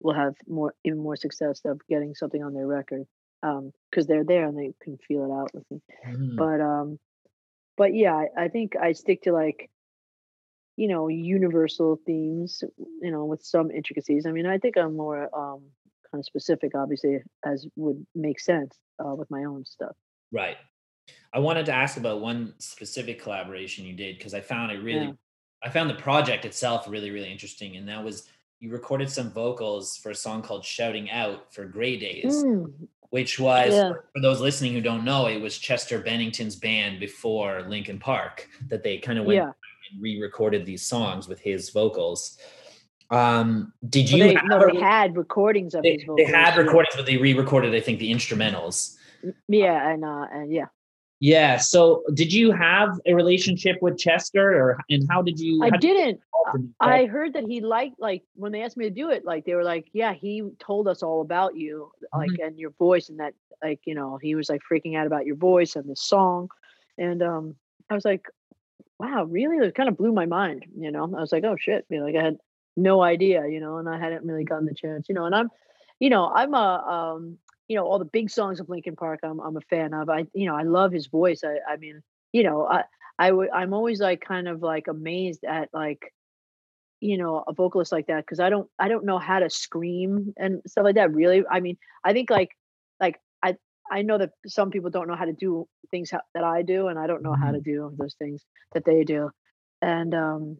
will have more, even more success of getting something on their record um, because they're there and they can feel it out with me Mhm. but um but yeah I, I think i stick to like you know universal themes you know with some intricacies i mean i think i'm more um kind of specific obviously as would make sense uh, with my own stuff Right. I wanted to ask about one specific collaboration you did because I found it really, Yeah. I found the project itself really, really interesting, and that was you recorded some vocals for a song called "Shouting Out" for Grey Daze, Mm, which was Yeah. for those listening who don't know, it was Chester Bennington's band before Linkin Park that they kind of went yeah. Re-recorded these songs with his vocals. Um, did Well, you? they, have no, they had recordings of they, his they had recordings, but they re-recorded, I think, the instrumentals. Yeah, and uh, and yeah, Yeah. So, did you have a relationship with Chester, or and how did you? I did you didn't. involved I heard that he liked like when they asked me to do it, like they were like, "Yeah, he told us all about you, like and your voice, and that like you know he was like freaking out about your voice and the song," and um, I was like, "Wow, really?" It kind of blew my mind, you know. I was like, "Oh shit," you know, like I had no idea, you know, and I hadn't really gotten the chance, you know, and I'm, you know, I'm a um, you know, all the big songs of Linkin Park, I'm I'm a fan of. I you know I love his voice. I I mean, you know, I, I, I'm always like kind of like amazed at like you know a vocalist like that because i don't i don't know how to scream and stuff like that really i mean i think like i know that some people don't know how to do things that i do and i don't know how to do those things that they do. And um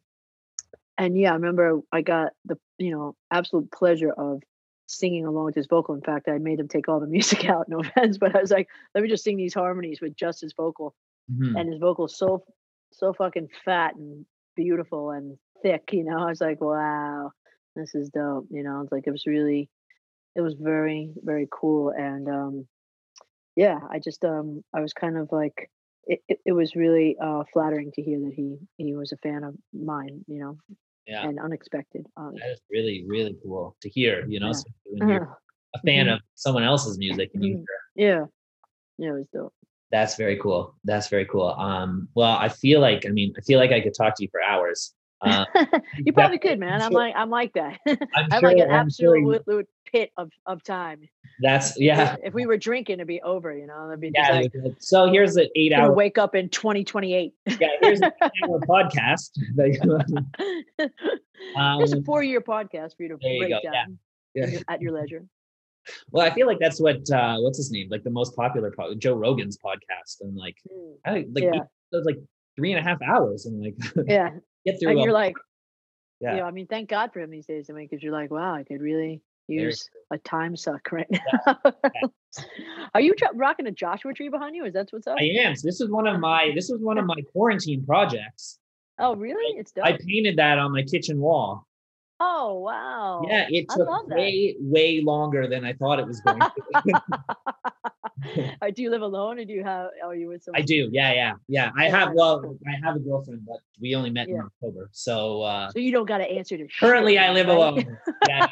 and yeah i remember i got the you know absolute pleasure of singing along with his vocal. In fact i made him take all the <laughs> music out no offense but i was like let me just sing these harmonies with just his vocal. Mhm. and his vocal so so fucking fat and beautiful and thick you know? I was like wow this is dope you know? It's like it was really it was very very cool. And um yeah i just um i was kind of like it, it, it was really uh flattering to hear that he he was a fan of mine you know Yeah. and unexpected um, That is really, really cool to hear. You know, Yeah. especially when you're uh, <laughs> a fan Mhm. of someone else's music, and you Mhm. hear yeah yeah it was dope That's very cool. That's very cool. Um, well, I feel like, I mean, I feel like I could talk to you for hours. <laughs> Uh, you probably could man I'm i'm sure- like i'm like that <laughs> I'm i'm sure, like an I'm sure you- absolute pit of of time that's yeah. If we were drinking, it'd be over, you know. It'd be Yeah. like so here's an eight hour. wake up in 2028. Yeah, here's an hour <laughs> podcast. It's a Um, four year podcast for you to there you break go, yeah. down Yeah. at your- at your leisure. Well, I feel like that's what uh what's his name? Like the most popular pod, Joe Rogan's podcast, and like Mm, I like Yeah. episode's like three and a half hours, and like <laughs> Yeah. get through. And you're like, Yeah. you know, I mean, thank God for him these days. I mean, because you're like, wow, I could really use a time suck right now. <laughs> Are you rocking a Joshua tree behind you? Is that what's up? I am. So this is one of my this was one of my quarantine projects. oh, really? It's dope. I painted that on my kitchen wall. oh, wow. Yeah, it took way way longer than I thought it was going to. <laughs> <laughs> <laughs> Uh, do you live alone or do you have, are you with someone I do. Yeah, yeah, yeah. I have well. I have a girlfriend, but we only met in October. So uh So you don't got to answer to shit, currently I live right? alone. Yeah,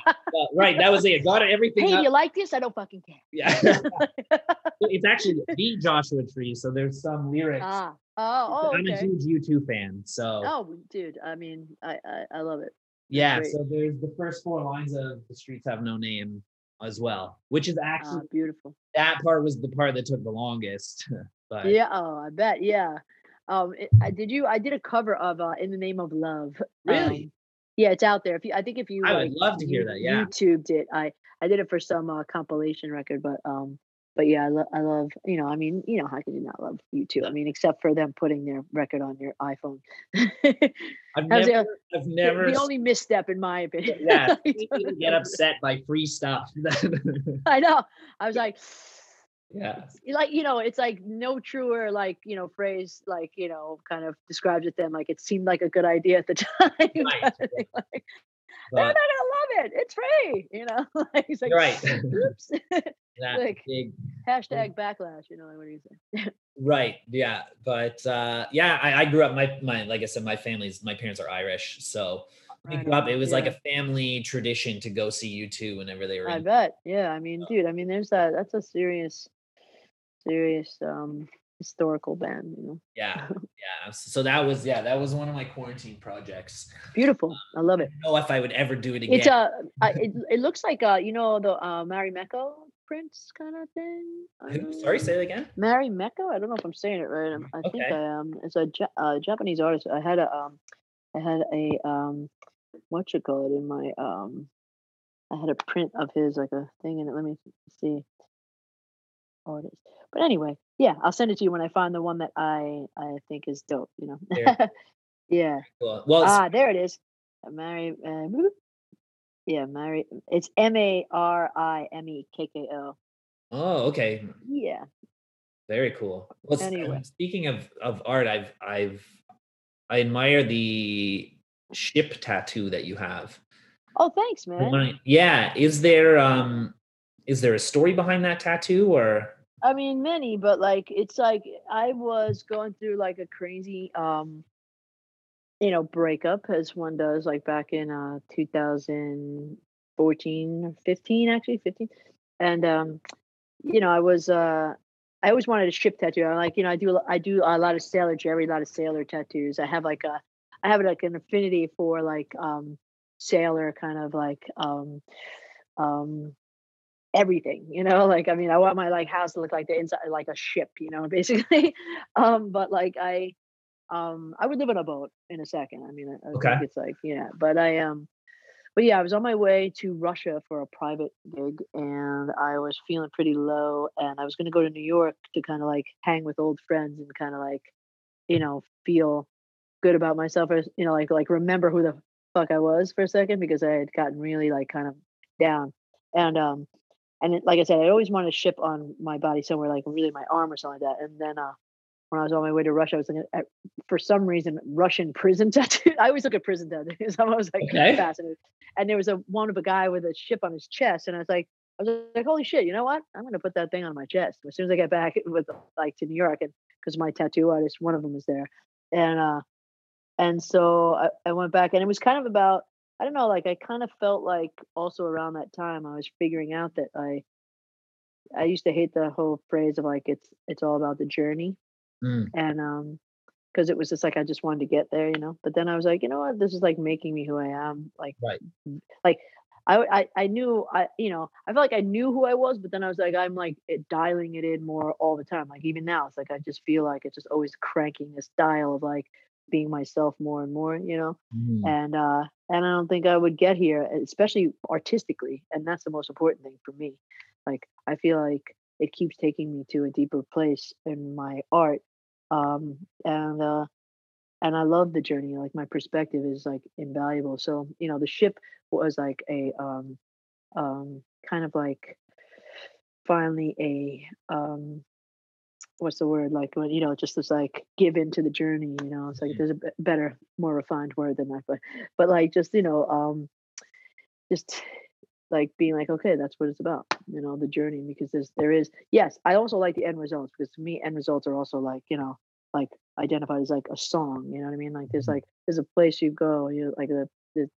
right. That was it. Got everything. Hey, up. do you like this? I don't fucking care. Yeah. <laughs> it's actually the Joshua Tree, so there's some lyrics. ah, oh, oh, I'm a huge U2 fan, so Oh, dude. I mean, I, I, I love it. yeah. great. So there's the first four lines of "The Streets Have No Name" as well, which is actually beautiful. that part was the part that took the longest. <laughs> but Yeah. Oh, I bet. Yeah. Um, it, I, did you? I did a cover of uh, "In the Name of Love." Really? Um, yeah, it's out there. If you, I think if you, I would like, love to hear you- that, yeah. YouTubed it. I, I did it for some uh, compilation record, but um, but yeah, I, lo- I love. You know, I mean, you know, how can you not love U2? I mean, except for them putting their record on your iPhone. I've <laughs> was the- never, I've the- never, the only misstep, in my opinion. yeah, people <laughs> get upset by free stuff. <laughs> I know. I was like, yeah, like you know, it's like no truer like you know phrase like you know kind of describes it Then, like it seemed like a good idea at the time. Right, kind of thing, like, But not gonna love it. It's free, you know. <laughs> he's like, right. <laughs> Oops. <laughs> like- big Hashtag backlash. You know, what do you say? Right. Yeah. But uh yeah, I, I grew up my my like I said, my family's my parents are Irish. So Right grew up, it was like a family tradition to go see U2 whenever they were I in. bet. Yeah. I mean, dude. I mean, there's that. That's a serious, serious um historical band. You know, Yeah. <laughs> Yeah. So that was yeah, that was one of my quarantine projects. beautiful. I love it. don't know if I would ever do it again. It's a. I- <laughs> It, it looks like uh, you know, the uh, Marimekko prince kind of thing. Who- Sorry, say it again. Marimekko. I don't know if I'm saying it right. I think Okay. I um, it's a uh, Japanese artist. I had a um, I had a um, what you call it in my um, I had a print of his like a thing in it. Let me see. But anyway, yeah, I'll send it to you when I find the one that I I think is dope. You know. There. <laughs> yeah. Well, well Ah, there it is. Mary. Uh. Yeah, Mary. It's M A R I M E K K O. Oh, okay. Yeah. Very cool. Well, Anyway. speaking of of art, I've I've I admire the ship tattoo that you have. Oh, thanks, man. Yeah, is there um is there a story behind that tattoo or I mean, many, but like it's like I was going through like a crazy, um, you know, breakup as one does, like back in uh 2014 or 15, actually 15, and um, you know, I was uh, I always wanted a ship tattoo. I like, you know, I do I do a lot of Sailor Jerry, a lot of sailor tattoos. I have like a, I have like an affinity for like um sailor kind of like um um everything you know like i mean i want my like house to look like the inside like a ship you know <laughs> basically um but like i um i would live on a boat in a second i mean i, I Okay. think it's like yeah but i um but yeah i was on my way to russia for a private gig and i was feeling pretty low and i was going to go to new york to kind of like hang with old friends and kind of like you know feel good about myself or you know like like remember who the fuck i was for a second because i had gotten really like kind of down and um and it, like I said, I always wanted to ship on my body somewhere, like really my arm or something like that. And then uh, when I was on my way to Russia, I was looking at, for some reason, Russian prison <laughs> tattoo. I always look at prison tattoos. <laughs> I'm always like Okay. fascinated. And there was a one of a guy with a ship on his chest, and I was like, I was like, holy shit, you know what? I'm gonna put that thing on my chest as soon as I get back with like to New York, and because my tattoo artist, one of them was there, and uh, and so I, I went back, and it was kind of about I don't know, like I kind of felt like also around that time I was figuring out that I I used to hate the whole phrase of like it's it's all about the journey Mm, and um because it was just like I just wanted to get there, you know. But then I was like, you know what, this is like making me who I am. Like Right. like I, I I knew I you know I felt like I knew who I was, but then I was like I'm like it, dialing it in more all the time. Like even now, it's like I just feel like it's just always cranking this dial of like being myself more and more, you know mm, and uh and i don't think i would get here especially artistically and that's the most important thing for me. Like i feel like it keeps taking me to a deeper place in my art um and uh and i love the journey like my perspective is like invaluable. So you know the ship was like a um um kind of like finally a um what's the word like when you know just this like give into the journey you know it's like Mhm. there's a b- better more refined word than that but but like just you know um just like being like okay that's what it's about you know the journey because there's there is yes i also like the end results because to me end results are also like you know like identified as like a song you know what i mean like there's Mhm. like there's a place you go you like the, the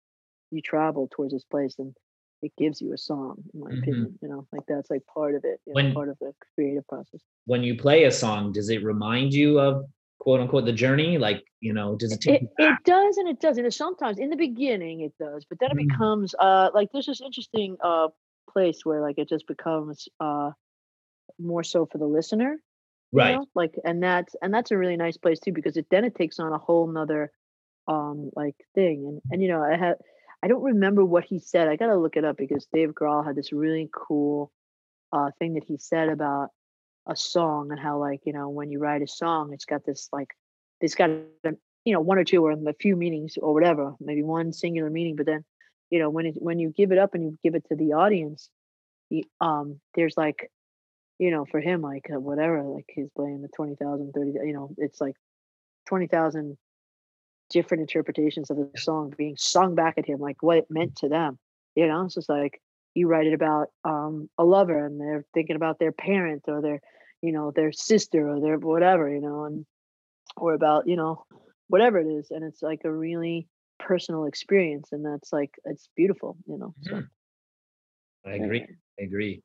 you travel towards this place and it gives you a song in my Mhm. opinion you know like that's like part of it you know, part of the creative process when you play a song, does it remind you of quote unquote the journey? Like, you know, does it take it, it does and it doesn't and sometimes in the beginning it does but then it Mm. becomes uh like there's this interesting uh place where like it just becomes uh more so for the listener Right. know? like and that's and that's a really nice place too because it then it takes on a whole nother um like thing and and you know i had i don't remember what he said i gotta look it up because dave grohl had this really cool uh thing that he said about a song and how like you know when you write a song it's got this like it's got you know one or two or a few meanings or whatever maybe one singular meaning but then you know when it when you give it up and you give it to the audience um there's like you know for him like uh, whatever like he's playing the 20,000 30 you know it's like 20,000 different interpretations of the song being sung back at him like what it meant to them you know it's just like you write it about um a lover and they're thinking about their parent or their you know their sister or their whatever you know and or about you know whatever it is and it's like a really personal experience and that's like it's beautiful you know so Mhm. I agree. I agree.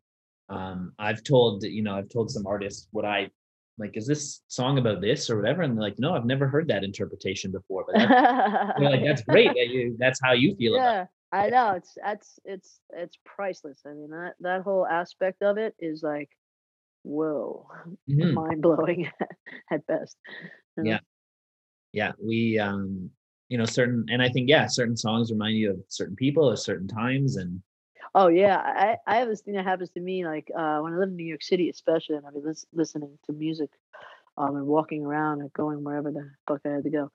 Um, I've told you know I've told some artists what I like. Is this song about this or whatever? And they're like, no, I've never heard that interpretation before. But that's, <laughs> like, that's great. That you, that's how you feel about. it. yeah i know it's that's it's it's priceless i mean that that whole aspect of it is like whoa Mhm. mind blowing <laughs> at best you know? Yeah. Yeah, we um, you know, certain, and I think yeah, certain songs remind you of certain people at certain times, and Oh yeah, I I have this thing that happens to me like uh, when I live in New York City, especially, and been lis- listening to music, um, and walking around and going wherever the fuck I had to go,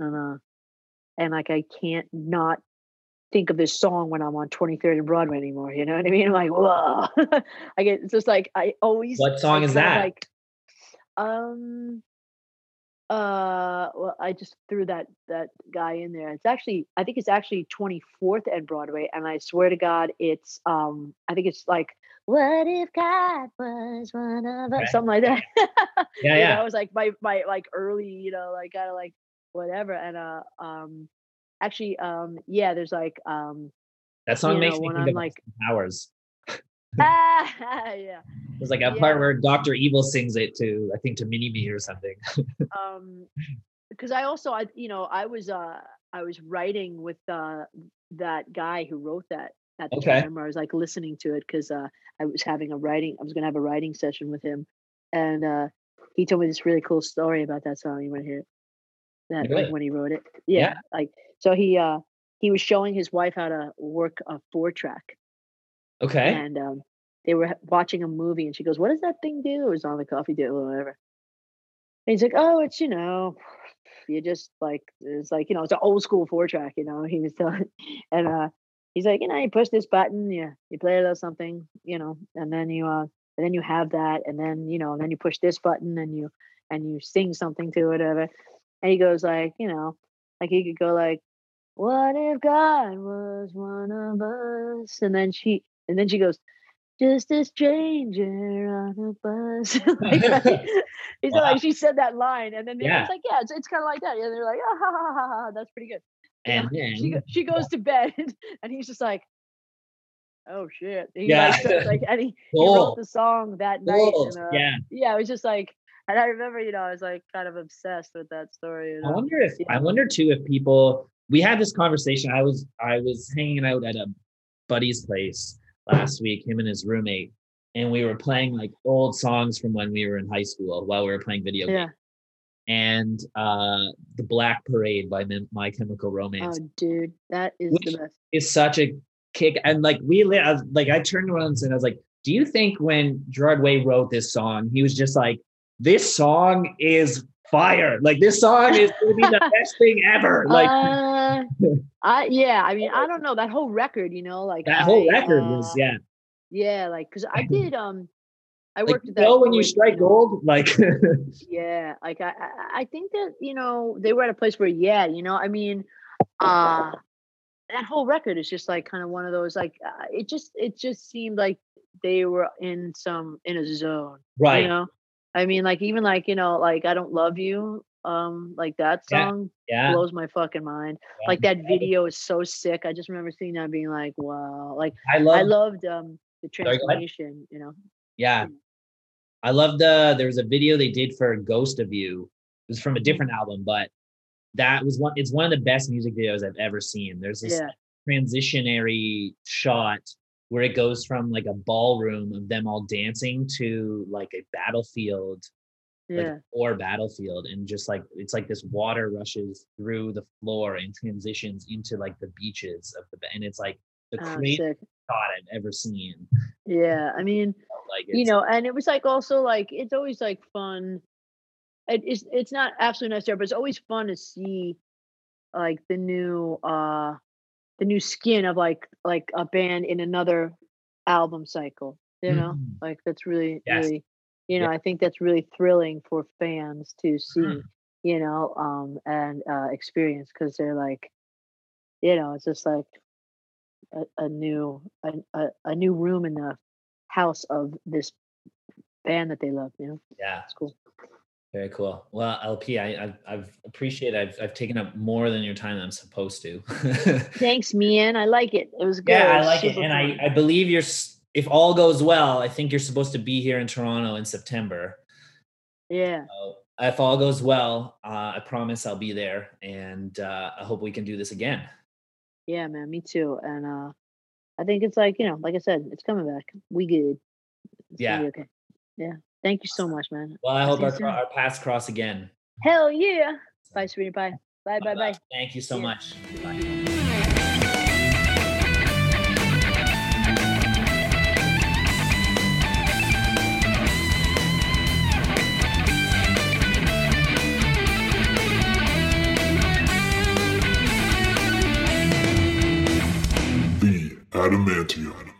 and uh, and like I can't not think of this song when I'm on 23rd and Broadway anymore. You know what I mean? I'm <laughs> like, whoa. <laughs> I get it's just like I always. What song is that? Like, um. Uh. Well, I just threw that that guy in there. It's actually I think it's actually 24th and Broadway, and I swear to God, it's um. I think it's like. What if God was one of us? Something like that. <laughs> Yeah, yeah. That was like my my like early, you know, like kind of like whatever. And uh um actually um yeah, there's like um That song makes know, me when think like- Powers. Ah, <laughs> <laughs> yeah. There's like a Yeah. part where Doctor Evil sings it to I think to Mini Me or something. <laughs> Um because I also I you know, I was uh I was writing with uh that guy who wrote that at the Okay. time. I was like listening to it because uh I was having a writing I was gonna have a writing session with him. And uh he told me this really cool story about that song. You wanna hear it? That Really? like when he wrote it. Yeah. Yeah. Like so he uh he was showing his wife how to work a four track Okay. and um they were watching a movie and she goes, What does that thing do? It was on the coffee table or whatever. And he's like, Oh, it's you know, <sighs> you just like it's like, you know, it's an old school four track, you know. <laughs> He was telling and uh he's like, you know, you push this button, you you play a little something, you know, and then you uh and then you have that, and then you know, and then you push this button and you and you sing something to it, whatever. And he goes like, you know, like he could go like, What if God was one of us? And then she and then she goes, just a stranger on a bus. <laughs> like, <laughs> right? It's Wow. like she said that line, and then they're Yeah. just like, yeah, it's, it's kind of like that. Yeah, they're like, ah, ha, ha, ha, ha, that's pretty good. you know? and then She she goes to bed, <laughs> and he's just like, oh shit. He Yeah. like, like and he, he wrote the song that night. Cool. And, uh, yeah. yeah, it was just like, and I remember, you know, I was like kind of obsessed with that story. You I wonder if I wonder too if people we had this conversation. I was I was hanging out at a buddy's place last week, him and his roommate, and we were playing like old songs from when we were in high school while we were playing video games. Yeah. And uh the Black Parade by My Chemical Romance Oh, dude, that is the best. is such a kick. And like we I was, like I turned around and I was like, do you think when Gerard Way wrote this song, he was just like, this song is fire. Like this song is gonna be the <laughs> best thing ever. Like uh, I yeah, I mean, I don't know that whole record, you know, like that whole record uh, was yeah. yeah, like because I <laughs> did um, I Like worked you at that. know when you strike know, gold, like <laughs> Yeah, like I, I, I think that you know they were at a place where yeah, you know, I mean, uh, that whole record is just like kind of one of those like uh, it just it just seemed like they were in some in a zone, right. you know. I mean, like even like you know, like I don't love you, um, like that song yeah. blows my fucking mind. yeah. Like that <laughs> video is so sick. I just remember seeing that being like, wow. Like I love I loved um the transformation, you know. Yeah. I love the there was a video they did for Ghost of You. It was from a different album, but that was one it's one of the best music videos I've ever seen. There's this Yeah. transitionary shot where it goes from like a ballroom of them all dancing to like a battlefield, like Yeah. a war battlefield, and just like it's like this water rushes through the floor and transitions into like the beaches of the and it's like the Oh, craziest shot I've ever seen. Yeah. I mean, <laughs> Like you know and it was like also like it's always like fun it, it's it's not absolutely necessary but it's always fun to see like the new uh the new skin of like like a band in another album cycle you know Mhm. like that's really Yes. really you know Yeah. i think that's really thrilling for fans to see Mhm. you know um and uh experience because they're like you know it's just like a, a new a, a, a new room in the house of this band that they love you know yeah. it's cool Very cool. Well, LP, I, I've, I've appreciate. I've, I've taken up more than your time than I'm supposed to. <laughs> thanks mian i like it it was good yeah, I like it, and I. I believe you're. If all goes well, I think you're supposed to be here in Toronto in September. yeah So if all goes well, uh, I promise I'll be there, and uh, I hope we can do this again. yeah man me too and uh i think it's like you know like i said it's coming back we good It's Yeah. okay yeah thank you so much man Well, I hope our, our paths cross again. hell yeah bye sweetie bye bye bye bye Thank you so Yeah. much. Bye. Adamantium.